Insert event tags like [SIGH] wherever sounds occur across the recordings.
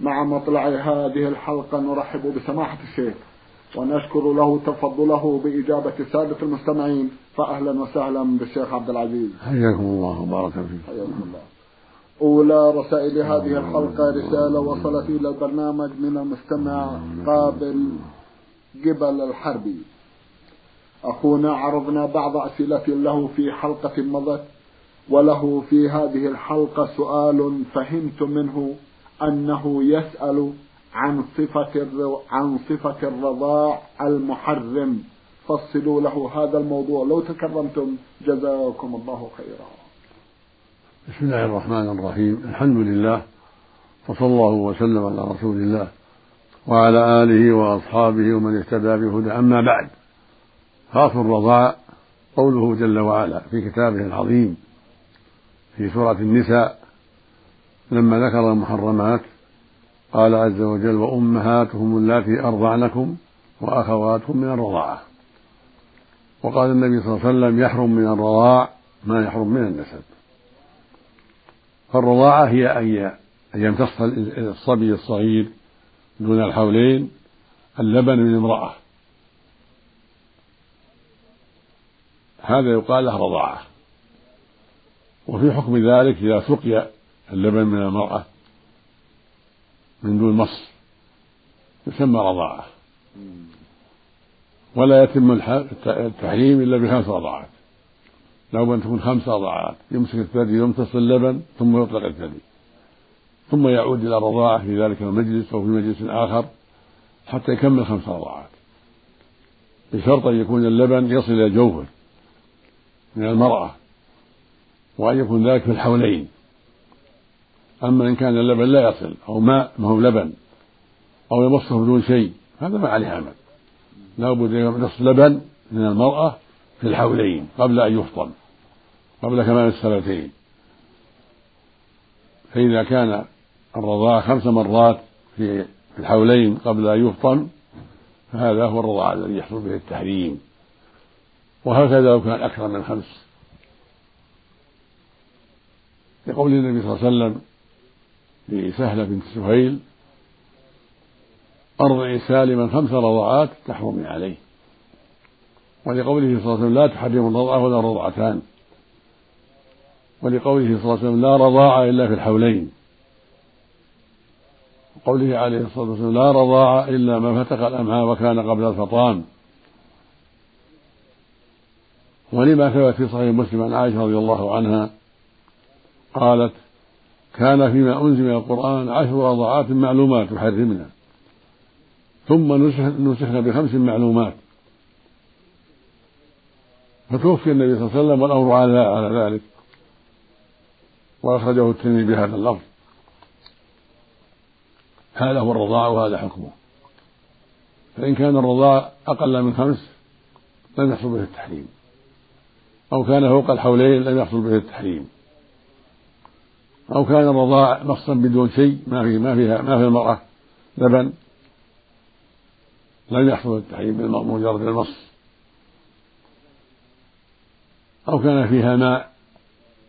مع مطلع هذه الحلقة نرحب بسماحة الشيخ ونشكر له تفضله بإجابة السادة المستمعين فأهلا وسهلا بالشيخ عبد العزيز. حياكم الله وبارك فيكم. حياكم الله. أولى رسائل هذه الحلقة رسالة وصلت إلى البرنامج من المستمع قابل جبل الحربي. أخونا عرضنا بعض أسئلة له في حلقة مضت وله في هذه الحلقة سؤال فهمت منه أنه يسأل عن صفة عن صفة الرضاع المحرم. فصلوا له هذا الموضوع. لو تكرمتم جزاكم الله خيرا. بسم الله الرحمن الرحيم. الحمد لله وصلى الله وسلم على رسول الله وعلى آله وأصحابه ومن اهتدى بهدى أما بعد خاف الرضاع قوله جل وعلا في كتابه العظيم في سورة النساء لما ذكر المحرمات قال عز وجل وأمهاتهم اللاتي أرضعنكم وأخواتهم من الرضاعة. وقال النبي صلى الله عليه وسلم يحرم من الرضاع ما يحرم من النسب. فالرضاعة هي أن يمتص الصبي الصغير دون الحولين اللبن من امرأة. هذا يقال له رضاعة. وفي حكم ذلك إذا سقي اللبن من المرأة من دون مص يسمى رضاعة. ولا يتم التحريم إلا بخمس رضاعات. لو أن تكون خمس رضاعات يمسك الثدي يمتص اللبن ثم يطلق الثدي. ثم يعود إلى الرضاعة في ذلك المجلس أو في مجلس آخر حتى يكمل خمس رضاعات. بشرط أن يكون اللبن يصل إلى جوفه من المرأة وأن يكون ذلك في الحولين. أما إن كان اللبن لا يصل أو ماء ما هو لبن أو يمصه بدون شيء هذا ما عليه عمل. لا بد يمص لبن من المرأة في الحولين قبل أن يفطن قبل كمال السنتين فإذا كان الرضاعة خمس مرات في الحولين قبل أن يفطن فهذا هو الرضاعة الذي يحصل به التحريم. وهكذا لو كان أكثر من خمس. لقول النبي صلى الله عليه وسلم لسهلة بنت سهيل أرضعي سالما خمس رضعات تحرمي عليه. ولقوله صلى الله عليه وسلم لا تحرم الرضعة ولا رضعتان. ولقوله صلى الله عليه وسلم لا رضاعة إلا في الحولين. وقوله عليه الصلاة والسلام لا رضاعة إلا ما فتق الأمعاء وكان قبل الفطام. ولما ثبت في صحيح مسلم عن عائشة رضي الله عنها قالت كان فيما أنزل من القرآن عشر رضعات معلومات يحرمنا. ثم نسخنا بخمس معلومات. فتوفي النبي صلى الله عليه وسلم والأمر على ذلك. وأخرجه الترمذي بهذا اللفظ. هذا هو الرضاع وهذا حكمه. فإن كان الرضاع أقل من خمس لم يحصل به التحريم. أو كان فوق الحولين لم يحصل به التحريم. أو كان الرضاع نصا بدون شيء ما في ما فيها ما في المرأة لبن لم يحصل التحريم بمجرد المص أو كان فيها ماء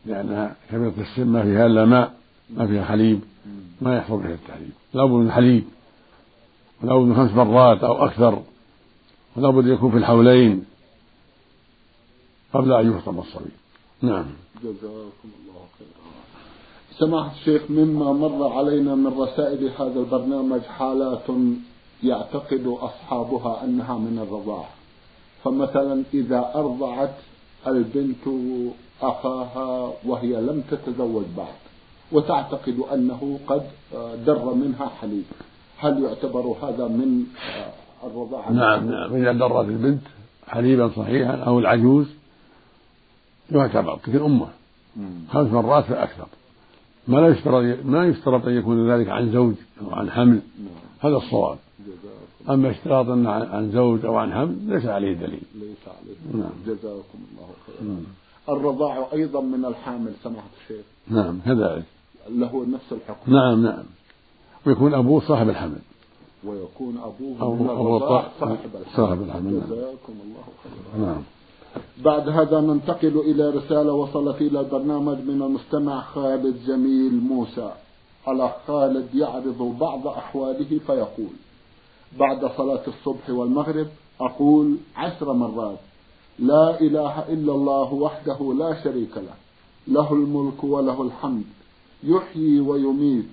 لأنها كبيرة السن ما فيها إلا ماء ما فيها حليب ما يحصل به التحريم. لابد من حليب ولابد من خمس مرات أو أكثر ولابد يكون في الحولين قبل أن يفطم الصبي. نعم. جزاكم الله خيرا. سماحة الشيخ مما مر علينا من رسائل هذا البرنامج حالات يعتقد أصحابها أنها من الرضاعة فمثلا إذا أرضعت البنت أخاها وهي لم تتزوج بعد وتعتقد أنه قد در منها حليب. هل يعتبر هذا من الرضاعة نعم نعم. إذا درت البنت حليبا صحيحا أو العجوز يعتبر مثل أمه خمس مرات فأكثر ما لا يشترط ما يشترط أن يكون ذلك عن زوج أو عن حمل هذا الصواب. أما اشتراط عن زوج أو عن هم ليس عليه دليل. ليس عليه نعم. جزاكم الله خيرا. الرضاع أيضا من الحامل سماحة الشيخ. نعم كذلك. له نفس الحكم. نعم نعم. ويكون أبوه صاحب الحمل. ويكون أبوه أو من الرضاع صاحب الحمل. صاحب الحمل. نعم. جزاكم الله خيرا. نعم. بعد هذا ننتقل إلى رسالة وصلت إلى البرنامج من المستمع خالد جميل موسى. على خالد يعرض بعض أحواله فيقول بعد صلاة الصبح والمغرب أقول عشر مرات لا إله إلا الله وحده لا شريك له له الملك وله الحمد يحيي ويميت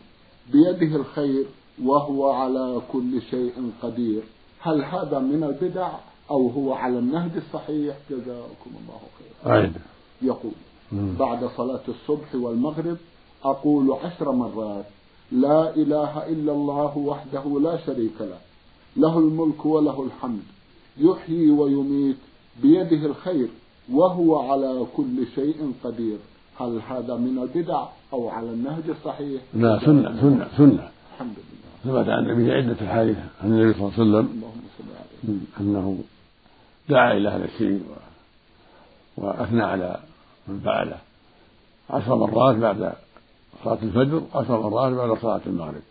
بيده الخير وهو على كل شيء قدير. هل هذا من البدع؟ أو هو على النهج الصحيح جزاكم الله خيرا. يقول بعد صلاة الصبح والمغرب أقول عشر مرات لا إله إلا الله وحده لا شريك له له الملك وله الحمد يحيي ويميت بيده الخير وهو على كل شيء قدير. هل هذا من البدع أو على النهج الصحيح؟ لا سنة سنة سنة. الحمد لله. ثبت عن النبي عدة الحديث عن النبي صلى الله عليه وسلم. اللهم صل عليه. أنه دعا إلى هذا الشيء وأثنى على من فعله. عشر مرات بعد صلاة الفجر عشر مرات بعد صلاة المغرب.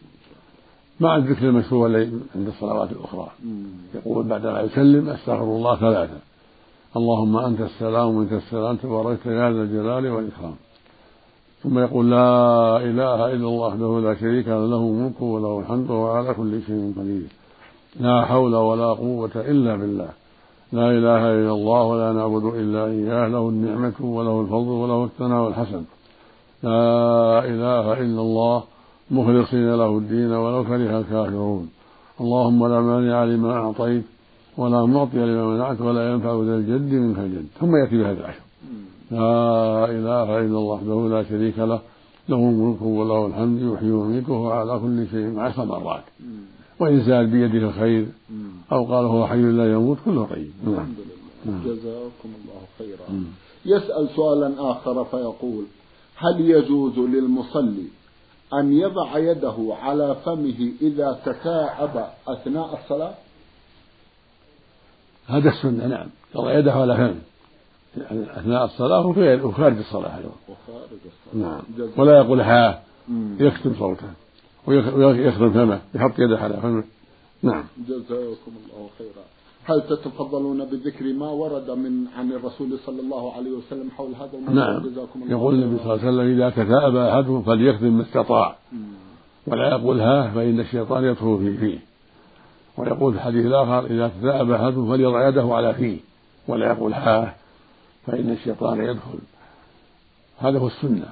مع الذكر المشروع عند الصلوات الأخرى. يقول بعدما يسلم أستغفر الله ثلاثة. اللهم أنت السلام ومنك السلام تباركت يا ذا الجلال والإكرام. ثم يقول لا إله إلا الله وحده لا شريك له له الملك وله الحمد وهو على كل شيء قدير. لا حول ولا قوة إلا بالله. لا إله إلا الله ولا نعبد إلا إياه له النعمة وله الفضل وله الثناء الحسن لا إله إلا الله مخلصين له الدين ولو كره الكافرون. اللهم لا مانع لما أعطيت ولا معطي لما منعت ولا ينفع ذا الجد منك الجد. ثم يأتي بهذا العشر لا إله إلا الله وحده لا شريك له له الملك وله الحمد يحيي ويميت وهو على كل شيء عشر مرات. وإن زاد بيده الخير. أو قال هو حي لا يموت كله طيب الحمد لله. نعم. جزاكم الله خيرا. يسأل سؤالا آخر فيقول هل يجوز للمصلي أن يضع يده على فمه إذا تثاءب أثناء الصلاة؟ هذا السنة نعم. يضع يده على فمه أثناء الصلاة وخارج الصلاة أيضا. وخارج الصلاة. نعم. ولا يقول ها. يكتم صوته. ويخدم فمه يحط يده على فمه. نعم. جزاكم الله خيرا. هل تتفضلون بذكر ما ورد من عن الرسول صلى الله عليه وسلم حول هذا الموضوع؟ نعم. جزاكم الله يقول النبي صلى الله عليه وسلم إذا تثاءب أحدهم فليخدم ما استطاع. ولا يقول ها فإن الشيطان يدخل في فيه. ويقول في الحديث الآخر إذا تثاءب أحدهم فليضع يده على فيه. ولا يقول ها فإن الشيطان يدخل. هذا هو السنة.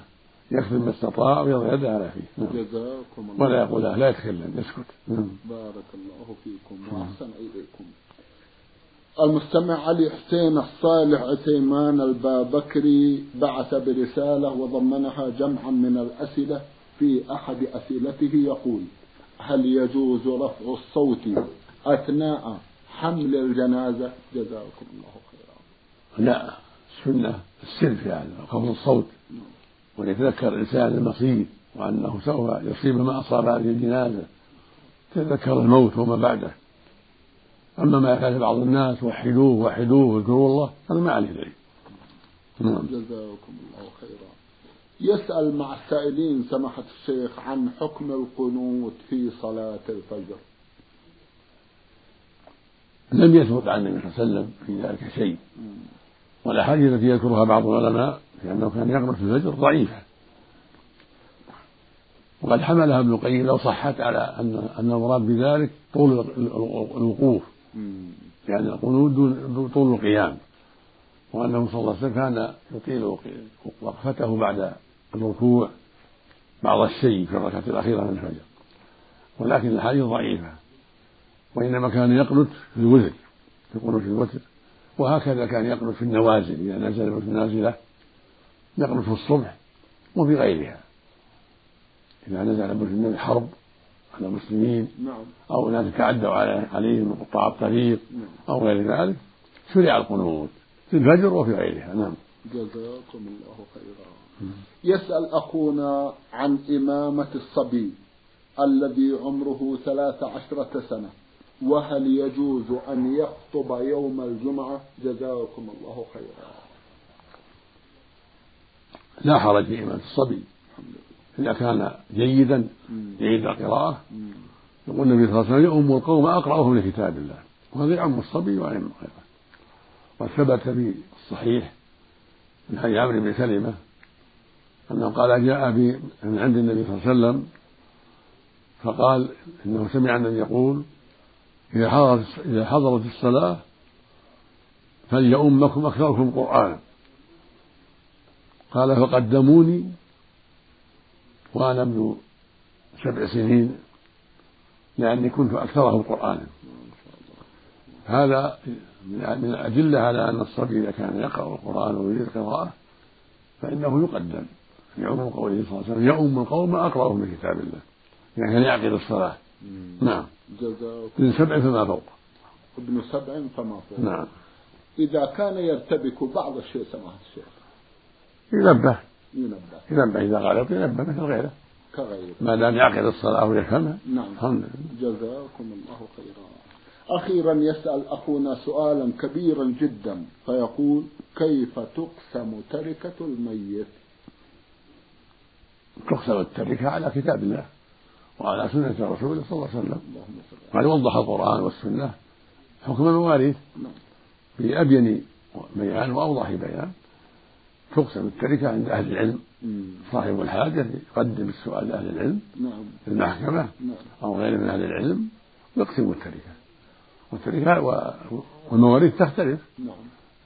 يكتب ما استطاع ويضع يده على فيه نعم. جزاكم الله. ولا يقول لا يتكلم يسكت. نعم. بارك الله فيكم وأحسن إليكم. المستمع علي حسين الصالح عثيمان البابكري بعث برسالة وضمنها جمعا من الأسئلة في أحد أسئلته يقول هل يجوز رفع الصوت أثناء حمل الجنازة؟ جزاكم الله خيرا. لا السنة السر في هذا خفض الصوت. ويتذكر الإنسان المصير وأنه سوف يصيب ما أصاب هذه الجنازة تذكر الموت وما بعده. أما ما يفعل بعض الناس وحدوه وحدوه واذكروا الله هذا ما عليه دليل. نعم. جزاكم الله خيرا. يسأل مع السائلين سماحة الشيخ عن حكم القنوت في صلاة الفجر. لم يثبت عن النبي صلى الله عليه وسلم في ذلك شيء. والأحاديث التي يذكرها بعض العلماء لأنه كان يقنط في الفجر ضعيفة وقد حملها ابن القيم لو صحت على أن أن المراد بذلك طول الوقوف. يعني القنوت دون طول القيام. وأنه صلى الله عليه وسلم كان يطيل وقفته بعد الركوع بعض الشيء في الركعة الأخيرة من الفجر. ولكن الحديث ضعيفة. وإنما كان يقنت في الوتر يقول في الوتر. وهكذا كان يقنت في النوازل إذا نزل في النازلة. يقنت في الصبح وفي غيرها إذا نزل بجنود الحرب على المسلمين نعم. أو ناس تعدوا عليهم من قطاع الطريق نعم. أو غير ذلك شرع القنوت في الفجر وفي غيرها. نعم. جزاكم الله خيرا. يسأل أخونا عن إمامة الصبي الذي عمره ثلاث عشرة سنة وهل يجوز أن يخطب يوم الجمعة؟ جزاكم الله خيرا. لا حرج في إمامة الصبي. إذا كان جيدا جيد القراءة. يقول النبي صلى الله عليه وسلم يؤم القوم أقرأهم لكتاب الله. وهذا يعم الصبي ويعم غيره وثبت في الصحيح من حديث عمرو بن سلمة أنه قال جاء بي من عند النبي صلى الله عليه وسلم فقال إنه سمع النبي يقول إذا حضرت إذا حضرت الصلاة فليؤمكم أكثركم قرآنا قال فقدموني وأنا ابن سبع سنين لأني كنت أكثرهم قرآنا هذا من الأدلة على أن الصبي إذا كان يقرأ القرآن ويريد القراءة فإنه يقدم. في عموم قوله صلى الله عليه وسلم يؤم القوم أقرأهم من كتاب الله. يعني كان يعقد الصلاة؟ نعم. ابن سبع فما فوق. ابن سبع فما فوق. نعم. إذا كان يرتبك بعض الشيء سماحة الشيخ ينبه. ينبه. إذا غلط ينبه مثل غيره. كغيره. ما دام يعقد الصلاة ويفهمها. نعم. الحمد لله. جزاكم الله خيرا. أخيرا يسأل أخونا سؤالا كبيرا جدا فيقول كيف تقسم تركة الميت؟ تقسم التركة على كتاب الله وعلى سنة رسوله صلى الله عليه وسلم. قد وضح القرآن والسنة؟ حكم المواريث. نعم. بأبين بيان وأوضح بيان. تقسم التركة عند أهل العلم. صاحب الحاجة يقدم السؤال لأهل العلم نعم. في المحكمة نعم. أو غيره من أهل العلم ويقسم التركة. والتركة والمواريث تختلف. نعم.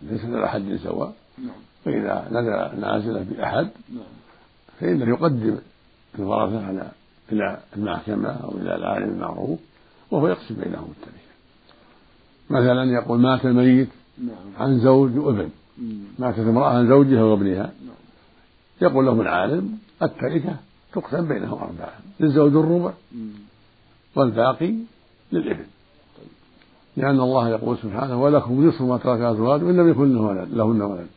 ليست على حد سواء. نعم. فإذا نزل نازلة بأحد نعم. فإنه يقدم الورثة على إلى المحكمة أو إلى العالم المعروف وهو يقسم بينهم التركة. مثلا يقول مات الميت نعم. عن زوج وابن. ماتت امرأة عن زوجها وابنها. يقول لهم العالم التركة تقسم بينهم أربعة للزوج الربع. والباقي للإبن. لأن الله يقول سبحانه ولكم نصف ما ترك أزواج وإن لم يكن ولد لهن ولد.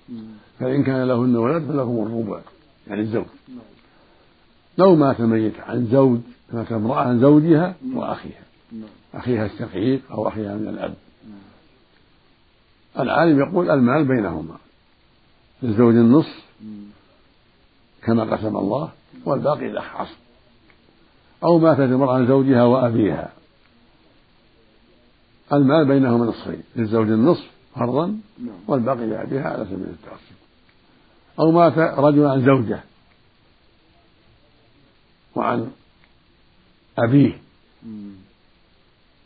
فإن كان لهن ولد فلكم الربع. يعني الزوج. نعم. لو مات ميت عن زوج مات امرأة عن زوجها وأخيها. نعم. أخيها الشقيق أو أخيها من الأب. العالم يقول المال بينهما للزوج النصف. كما قسم الله والباقي الأخ عصر أو ماتت امرأة عن زوجها وأبيها المال بينهما نصفين للزوج النصف فرضا نعم والباقي لأبيها على سبيل التعصيب أو مات رجل عن زوجة وعن أبيه.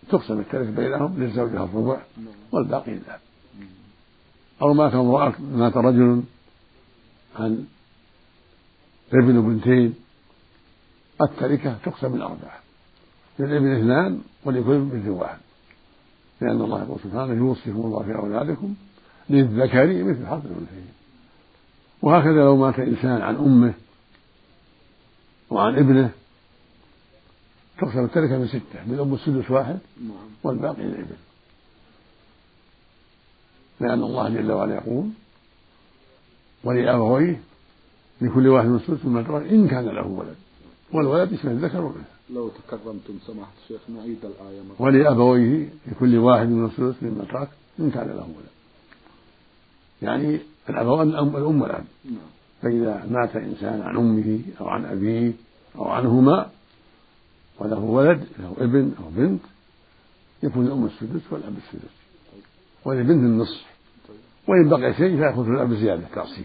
تقسم التركة بينهم للزوجة الربع نعم والباقي للأب. أو مات امرأة مات رجل عن ابن وبنتين التركة تقسم الأربعة للابن اثنان ولكل بنت واحد. لأن الله يقول سبحانه يوصيكم الله في أولادكم للذكر مثل حظ الأنثيين. وهكذا لو مات إنسان عن أمه وعن ابنه تقسم التركة من ستة للأم السدس واحد نعم. والباقي للابن. لأن الله جل وعلا يقول ولأبويه لكل واحد من السدس مما ترك إن كان له ولد. والولد يشمل الذكر والأنثى. لو تكرمتم سماحة الشيخ نعيد الآية مرة. ولأبويه لكل واحد من السدس مما ترك إن كان له ولد. يعني الأبوان الأم والأب. نعم. فإذا مات إنسان عن أمه أو عن أبيه أو عنهما وله ولد له ابن أو بنت يكون الأم السدس والأب السدس. وللبنت النصف وإن بقي شيء فيأخذ الأب زيادة تعصيب.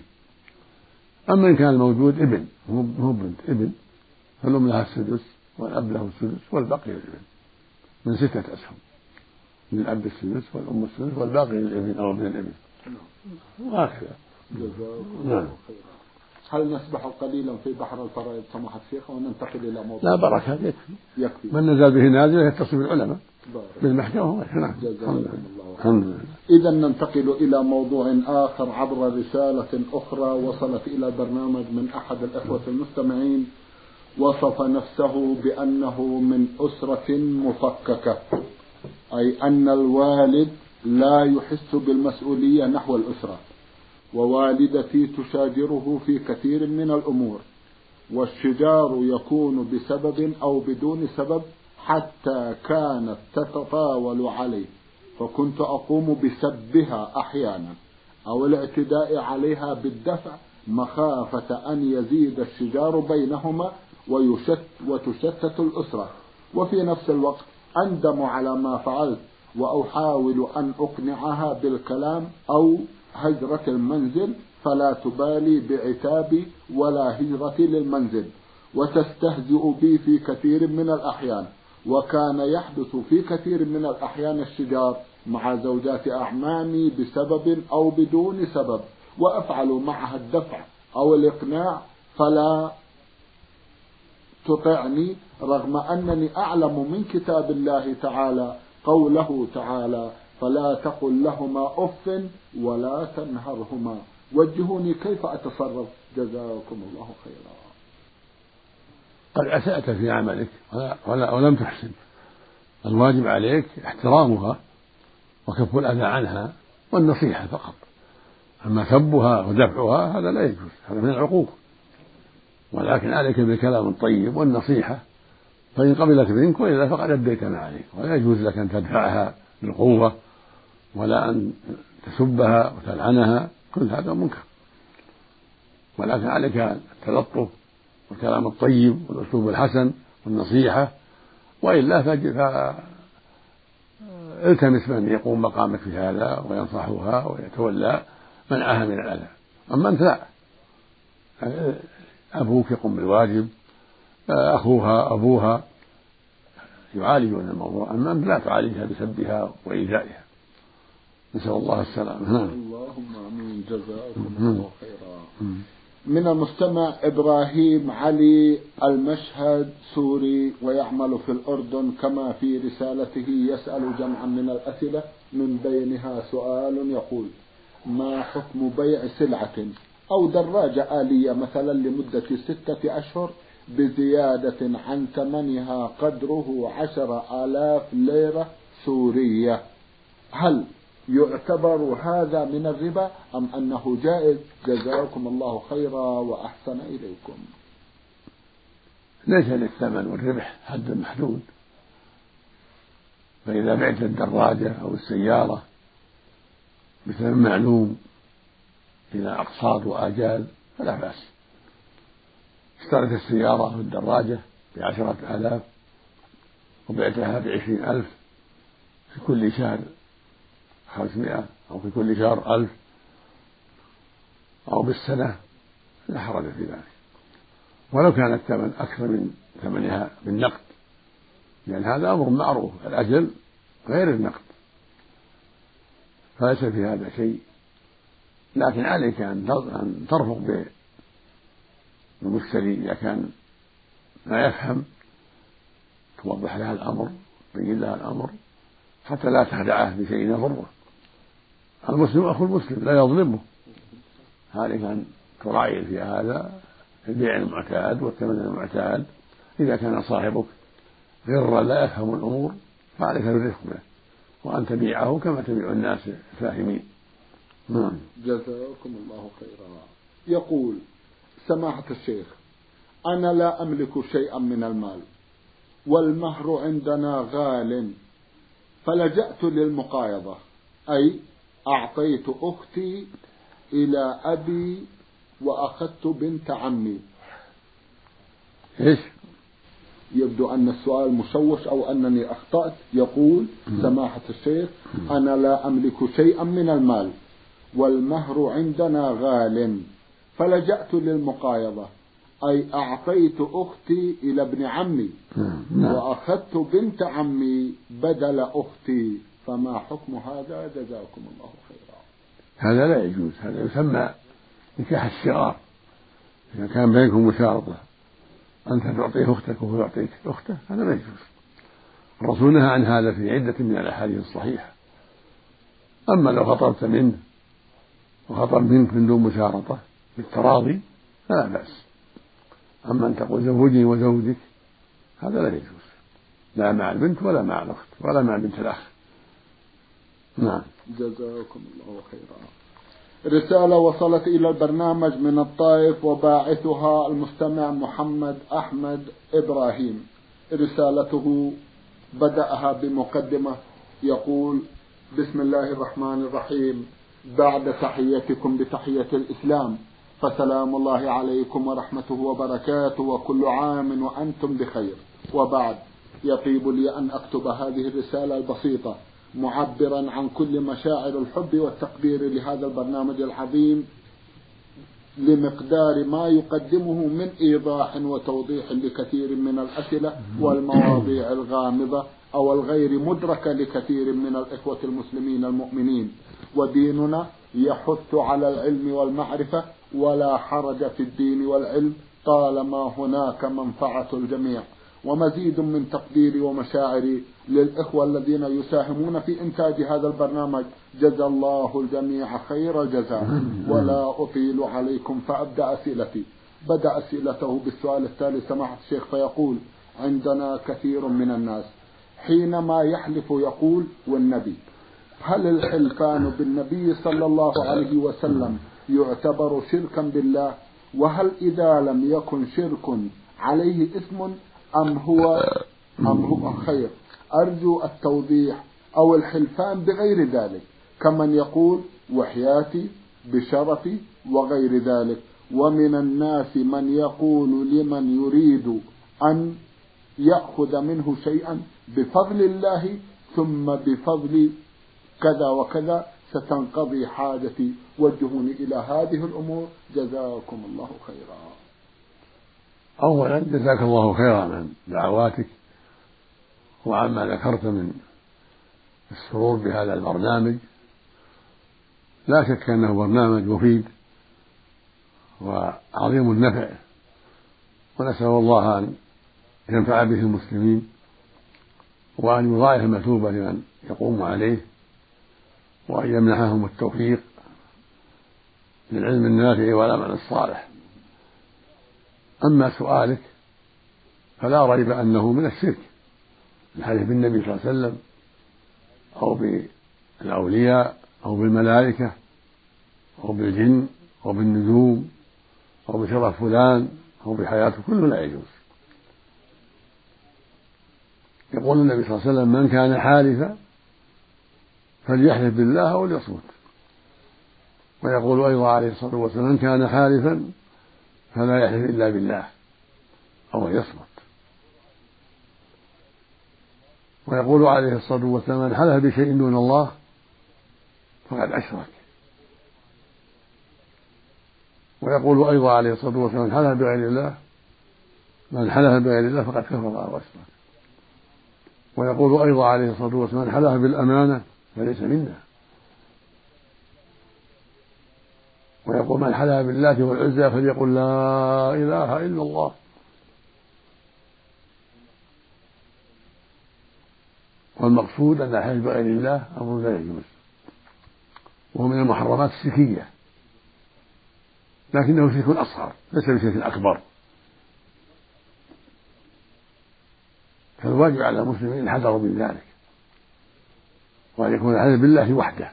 أما إن كان الموجود ابن مو مو بنت ابن فالأم لها السدس والأب له السدس والباقي للابن. من ستة أسهم. للأب السدس والأم السدس والباقي للابن أو ابن الابن. وهكذا. جزاكم نعم. خيرا هل نسبح قليلا في بحر الفرائض سماحة الشيخ أو ننتقل إلى موضوع لا بركة يكفي؟ يكفي. من نزل به نازل يتصل بالعلماء. بالمحكمة هو نعم جزاكم لله. الله لله. إذا ننتقل إلى موضوع آخر عبر رسالة أخرى وصلت إلى برنامج من أحد الإخوة المستمعين. وصف نفسه بأنه من أسرة مفككة أي أن الوالد لا يحس بالمسؤولية نحو الأسرة. ووالدتي تشاجره في كثير من الأمور والشجار يكون بسبب أو بدون سبب حتى كانت تتطاول عليه فكنت أقوم بسبها أحيانا أو الاعتداء عليها بالدفع مخافة أن يزيد الشجار بينهما ويشت وتشتت الأسرة. وفي نفس الوقت أندم على ما فعلت وأحاول أن أقنعها بالكلام أو هجرة المنزل فلا تبالي بعتابي ولا هجرتي للمنزل وتستهزئ بي في كثير من الأحيان وكان يحدث في كثير من الأحيان الشجار مع زوجات أعمامي بسبب أو بدون سبب وأفعل معها الدفع أو الإقناع فلا تطعني رغم أنني أعلم من كتاب الله تعالى قوله تعالى فلا تقل لهما أف ولا تنهرهما. وجهوني كيف أتصرف؟ جزاكم الله خيرا. قد أسأت في عملك ولا, ولا ولم تحسن. الواجب عليك احترامها وكف الأذى عنها والنصيحة فقط. أما سبها ودفعها هذا لا يجوز هذا من العقوق. ولكن عليك بالكلام الطيب والنصيحة. فإن قبلت منك وإلا فقد أديت ما عليك. ولا يجوز لك أن تدفعها بالقوة ولا أن تسبها وتلعنها كل هذا منكر. ولكن عليك التلطف والكلام الطيب والأسلوب الحسن والنصيحة وإلا فالتمس من يقوم مقامك في هذا وينصحها ويتولى منعها من الأذى. أما أنت لا. أبوك يقوم بالواجب أخوها أبوها يعالجون الموضوع. أما أنت لا تعالجها بسبها وإيذائها. نسأل الله السلامة. نعم. اللهم آمين. جزاكم الله خيرا. من المستمع إبراهيم علي المشهد سوري ويعمل في الأردن كما في رسالته يسأل جمعا من الأسئلة من بينها سؤال يقول ما حكم بيع سلعة؟ أو دراجة آلية مثلا لمدة ستة أشهر بزيادة عن ثمنها قدره عشر آلاف ليرة سورية. هل يعتبر هذا من الربا أم أنه جائز؟ جزاكم الله خيرا وأحسن إليكم. ليس للثمن والربح حد محدود. فإذا بعت الدراجة أو السيارة بثمن معلوم إلى أقساط وآجال فلا بأس. اشتريت السيارة والدراجة بعشرة آلاف وبعتها بعشرين ألف في كل شهر خمسمائة أو في كل شهر ألف أو بالسنة لا حرج في ذلك. ولو كان الثمن أكثر من ثمنها بالنقد لأن هذا أمر معروف الأجل غير النقد. فليس في هذا شيء. لكن عليك أن ترفق بالمشتري إذا كان لا يفهم. توضح له الأمر تبين له الأمر حتى لا تخدعه بشيء يضره. المسلم أخو المسلم لا يظلمه. عليك أن تراعي في هذا البيع المعتاد والثمن المعتاد. إذا كان صاحبك غرا لا يفهم الأمور فعليك بالرفق به وأن تبيعه كما تبيع الناس الفاهمين. نعم. جزاكم الله خيرا. يقول سماحة الشيخ أنا لا أملك شيئا من المال والمهر عندنا غال فلجأت للمقايضة أي أعطيت أختي إلى أبي وأخذت بنت عمي. إيش؟ يبدو أن السؤال مشوش أو أنني أخطأت. يقول سماحة الشيخ أنا لا أملك شيئا من المال والمهر عندنا غال فلجأت للمقايضة. أي أعطيت أختي إلى ابن عمي. نعم. وأخذت بنت عمي بدل أختي. فما حكم هذا؟ جزاكم الله خيرا. هذا لا يجوز هذا يسمى نكاح الشرار. إذا كان بينكم مشارطة أنت تعطيه أختك وهو يعطيك أخته هذا لا يجوز. الرسول نهى عن هذا في عدة من الأحاديث الصحيحة. أما لو خطبت منه وخطب منك من دون مشارطة بالتراضي فلا بأس. أما أن تقول زوجني وزوجك هذا لا يجوز. لا مع البنت ولا مع الأخت ولا مع بنت الأخ. نعم. جزاكم الله خيرا. رسالة وصلت إلى البرنامج من الطائف وباعثها المستمع محمد أحمد إبراهيم. رسالته بدأها بمقدمة يقول بسم الله الرحمن الرحيم. بعد تحيتكم بتحية الإسلام فسلام الله عليكم ورحمته وبركاته وكل عام وأنتم بخير. وبعد يطيب لي أن أكتب هذه الرسالة البسيطة. معبرا عن كل مشاعر الحب والتقدير لهذا البرنامج العظيم لمقدار ما يقدمه من إيضاح وتوضيح لكثير من الأسئلة والمواضيع الغامضة أو الغير مدركه لكثير من الإخوة المسلمين المؤمنين. وديننا يحث على العلم والمعرفة ولا حرج في الدين والعلم طالما هناك منفعة الجميع. ومزيد من تقديري ومشاعري للإخوة الذين يساهمون في إنتاج هذا البرنامج. جزى الله الجميع خير الجزاء. [LAUGHS] ولا أطيل عليكم فأبدأ أسئلتي. بدأ أسئلته بالسؤال التالي سماحة الشيخ فيقول عندنا كثير من الناس حينما يحلف يقول والنبي. هل الحلفان بالنبي صلى الله عليه وسلم يعتبر شركا بالله؟ وهل إذا لم يكن شرك عليه اسم أم هو أم هو خير. أرجو التوضيح أو الحلفان بغير ذلك. كمن يقول وحياتي بشرفي وغير ذلك. ومن الناس من يقول لمن يريد أن يأخذ منه شيئا بفضل الله ثم بفضل كذا وكذا ستنقضي حاجتي. وجهوني إلى هذه الأمور. جزاكم الله خيرا. أولا جزاك الله خيرا عن دعواتك وعما ذكرت من السرور بهذا البرنامج. لا شك أنه برنامج مفيد وعظيم النفع ونسأل الله أن ينفع به المسلمين وأن يضاعف المثوبة لمن يقوم عليه وأن يمنحهم التوفيق للعلم النافع والعمل الصالح. أما سؤالك فلا ريب أنه من الشرك الحديث بالنبي صلى الله عليه وسلم أو بالأولياء أو بالملائكة أو بالجن أو بالنجوم أو بشرف فلان أو بحياته كله لا يجوز. يقول النبي صلى الله عليه وسلم من كان حالفا فليحلف بالله أو ليصمت ويقول أيضا عليه الصلاة والسلام من كان حالفا فلا يحلف إلا بالله. أو يصمت. ويقول عليه الصلاة والسلام من حلف بشيء دون الله؟ فقد أشرك. ويقول أيضا عليه الصلاة والسلام من حلف بغير الله من حلف بغير الله فقد كفر وأشرك. ويقول أيضا عليه الصلاة والسلام من حلف بالأمانة؟ فليس منا. ويقول من حلف بالله والعزى فليقل لا إله إلا الله. والمقصود أن الحلف بغير الله أمر لا يجوز. وهو من المحرمات الشركية لكنه شرك أصغر ليس بشرك أكبر. فالواجب على المسلمين الحذر من ذلك. وأن يكون الحلف بالله وحده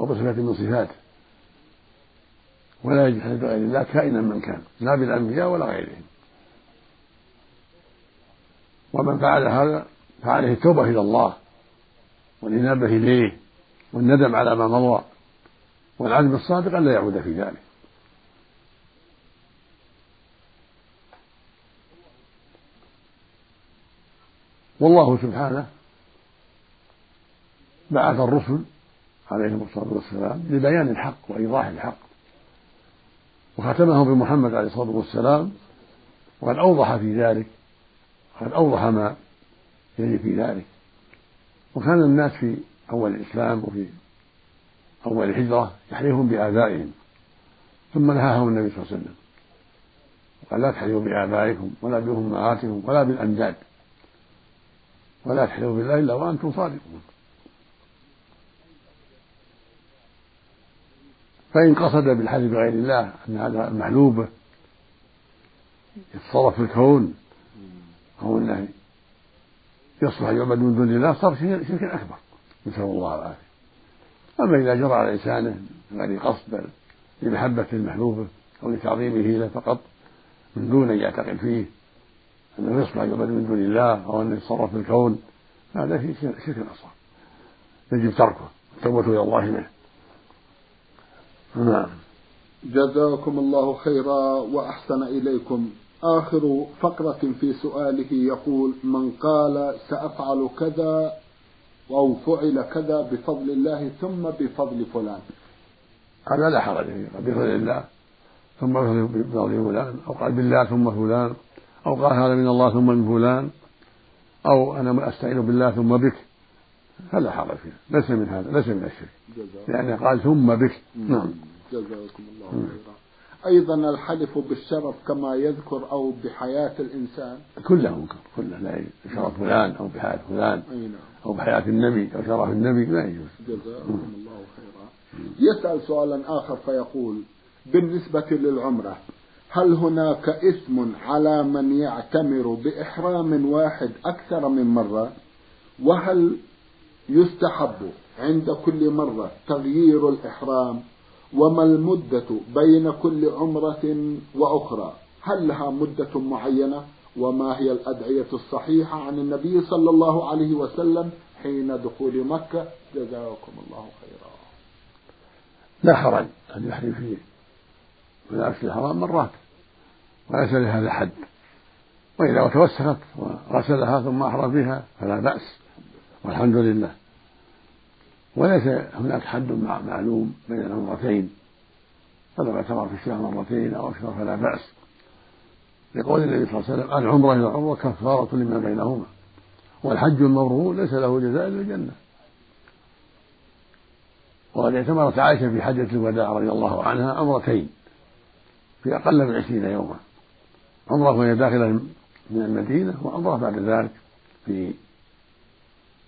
أو بصفة من صفاته. ولا الحلف بغير الله كائنا من كان لا بالأنبياء ولا غيرهم. ومن فعل هذا فعليه التوبة إلى الله والإنابة إليه والندم على ما مضى والعزم الصادق ألا يعود في ذلك. والله سبحانه بعث الرسل عليهم الصلاة والسلام لبيان الحق وإيضاح الحق. وختمهم بمحمد عليه الصلاة والسلام وقد أوضح في ذلك قد أوضح ما يلي في ذلك. وكان الناس في أول الإسلام وفي أول الهجرة يحلفون بآبائهم ثم نهاهم النبي صلى الله عليه وسلم. قال لا تحلفوا بآبائكم ولا بأمهاتكم ولا بالأنداد. ولا تحلفوا بالله إلا وأنتم صادقون. فإن قصد بالحلف بغير الله أن هذا المحلوب يتصرف في الكون أو أنه يصلح يعبد من دون الله صار شركا أكبر نسأل الله العافية. أما إذا جرى على لسانه من غير قصد بل لمحبة المحبوب أو لتعظيمه له فقط من دون أن يعتقد فيه أنه يصلح يعبد من دون الله أو أنه يتصرف في الكون هذا شرك أصغر يجب تركه التوبة إلى الله منه. نعم. جزاكم الله خيرا وأحسن إليكم. آخر فقرة في سؤاله يقول من قال سأفعل كذا أو فعل كذا بفضل الله ثم بفضل فلان. هذا لا حرج فيه بفضل الله ثم بفضل فلان أو قال بالله ثم فلان أو قال هذا من الله ثم من فلان أو أنا أستعين بالله ثم بك. فلا حرج فيه ليس من هذا ليس من الشرك. لأنه قال ثم بك نعم. جزاكم الله خيرا. أيضا الحلف بالشرف كما يذكر أو بحياة الإنسان. كله منكر كله. لا شرف فلان أو بحياة فلان نعم. أو بحياة النبي أو شرف النبي لا يجوز. جزاكم الله خيرا. يسأل سؤالا آخر فيقول بالنسبة للعمرة هل هناك إثم على من يعتمر بإحرام واحد أكثر من مرة؟ وهل يستحب عند كل مرة تغيير الإحرام وما المدة بين كل عمرة وأخرى؟ هل لها مدة معينة؟ وما هي الأدعية الصحيحة عن النبي صلى الله عليه وسلم حين دخول مكة؟ جزاكم الله خيرا. لا حرج أن يحرم في مناسك الحرام مرات. وليس لهذا حد. وإذا توسخت وغسلها ثم أحرم بها فلا بأس. والحمد لله. وليس هناك حد معلوم بين العمرتين فلو اعتمر في الشهر مرتين أو أكثر فلا بأس. لقول النبي صلى الله عليه وسلم العمرة إلى العمرة كفارة لما بينهما والحج المبرور ليس له جزاء إلا الجنة. وقد اعتمرت عائشة في حجة الوداع رضي الله عنها عمرتين في أقل من عشرين يوما. عمرة وهي داخلة من المدينة وعمرة بعد ذلك في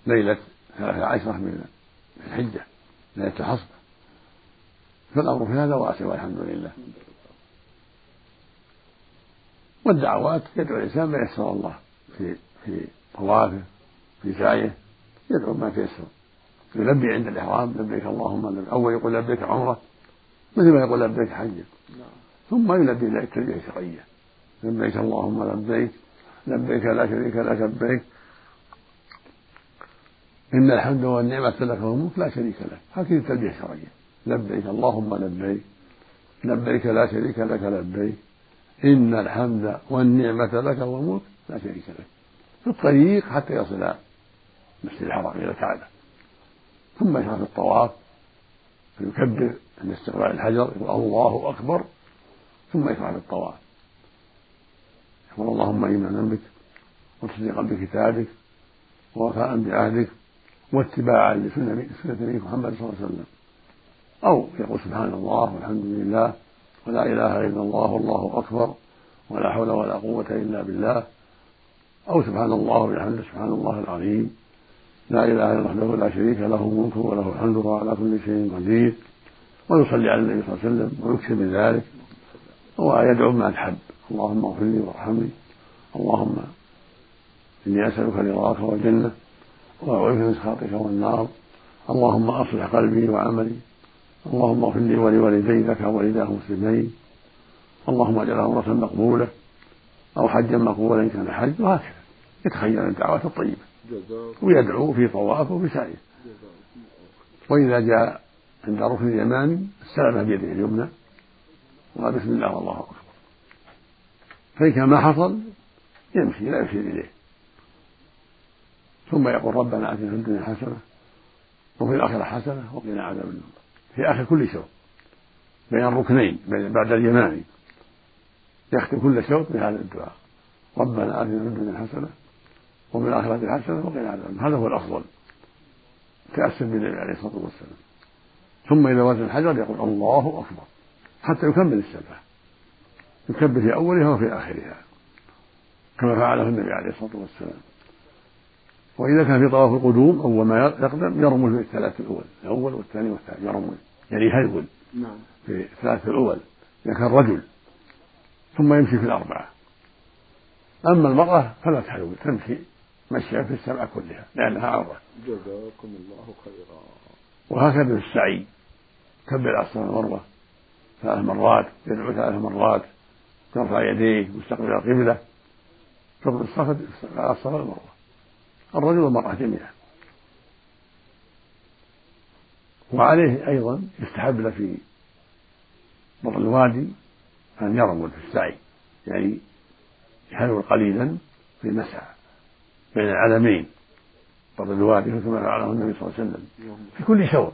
ليلة ثلاثة عشرة من الحجة ليلة الحصبة فالأمر في هذا واسع والحمد لله. والدعوات يدعو الإنسان ما يسر الله في في طوافه في سعيه يدعو ما تيسر. يلبي عند الإحرام لبيك اللهم لبيك أول يقول لبيك عمرة مثل ما يقول لبيك حجة ثم يلبي ذلك تلبية شرعية لبيك اللهم لبيك لبيك لا شريك لك لبيك إن الحمد والنعمة لك والملك لا شريك لك. هكذا التلبية الشرعية. لبيك اللهم لبيك. لبيك لا شريك لك لبيك. إن الحمد والنعمة لك والملك لا شريك لك. في الطريق حتى يصل المسجد الحرام إلى الكعبة. ثم يشرع في الطواف فيكبر عند استقبال الحجر يقول الله أكبر. ثم يشرع في الطواف. يقول اللهم إيمانا بك وتصديقا بكتابك ووفاء بعهدك واتباعا لسنة نبي محمد صلى الله عليه وسلم. أو يقول سبحان الله والحمد لله ولا إله إلا الله والله أكبر ولا حول ولا قوة إلا بالله. أو سبحان الله وبحمده سبحان الله العظيم. لا إله إلا الله لا شريك له ملكه وله الحمد وهو على كل شيء قدير. ويصلي على النبي صلى الله عليه وسلم ويكثر من ذلك. ويدعو ما الحب اللهم اغفر لي وارحمني. اللهم إني أسألك رضاك والجنة. وأعوذ من سخطك والنار. اللهم أصلح قلبي وعملي. اللهم اغفر لي ولوالدي لك ووالداه مسلمين اللهم اجعل عمرة مقبولة أو حجا مقبولا إن كان حج. وهكذا. يتخيل الدعوات الطيبة. ويدعو في طوافه وفي وإذا جاء عند ركن اليماني استلم بيده اليمنى. وقال بسم الله والله أكبر. فإن كان ما حصل يمشي لا يشير إليه. ثم يقول ربنا آتنا في الدنيا حسنة وفي الآخرة حسنة وقنا عذاب النار. في آخر كل شوط بين الركنين بعد اليماني. يختم كل شوط بهذا الدعاء. ربنا آتنا في الدنيا حسنة وفي الآخرة حسنة وقنا عذاب النار. هذا هو الأفضل. تاسم بالنبي عليه الصلاة والسلام. ثم إذا وزن الحجر يقول الله أكبر. حتى يكمل السبعة. يكبر في أولها وفي آخرها. كما فعله النبي عليه الصلاة والسلام. وإذا كان في طواف القدوم أول ما يقدم يرمل في الثلاث الأول الأول والثاني والثالث يرمل يعني يهرول نعم. في الثلاث الأول. إذا كان رجل ثم يمشي في الأربعة. أما المرأة فلا تهرول تمشي مشيا في السبعة كلها لأنها عورة جزاكم الله خيرا. وهكذا في السعي. كبر الصفا والمروة ثلاث مرات يدعو ثلاث مرات يرفع يديه مستقبل القبلة. تقبل الصفا على الصفا والمروة الرجل والمرأة جميعا. وعليه أيضا يستحب له في بطن الوادي أن يرمل في السعي يعني يهرول قليلا في المسعى بين العلمين. بطن الوادي كما فعله النبي صلى الله عليه وسلم. في كل شوط.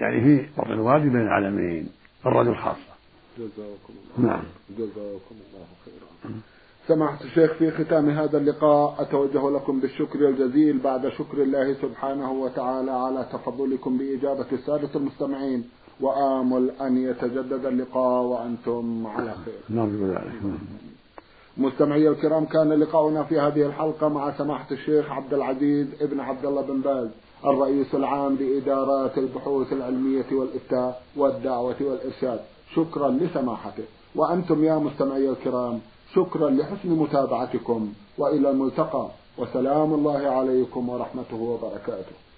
يعني في بطن الوادي بين العلمين الرجل خاصة. جزاكم الله نعم. جزاكم الله خيرا. سماحة الشيخ في ختام هذا اللقاء أتوجه لكم بالشكر الجزيل بعد شكر الله سبحانه وتعالى على تفضلكم بإجابة السادة المستمعين وآمل أن يتجدد اللقاء وأنتم على خير. نرجو ذلك مستمعي الكرام كان لقاؤنا في هذه الحلقة مع سماحة الشيخ عبد العزيز ابن عبد الله بن باز الرئيس العام لإدارات البحوث العلمية والإفتاء والدعوة والإرشاد. شكرا لسماحته. وأنتم يا مستمعي الكرام شكرا لحسن متابعتكم وإلى الملتقى. وسلام الله عليكم ورحمته وبركاته.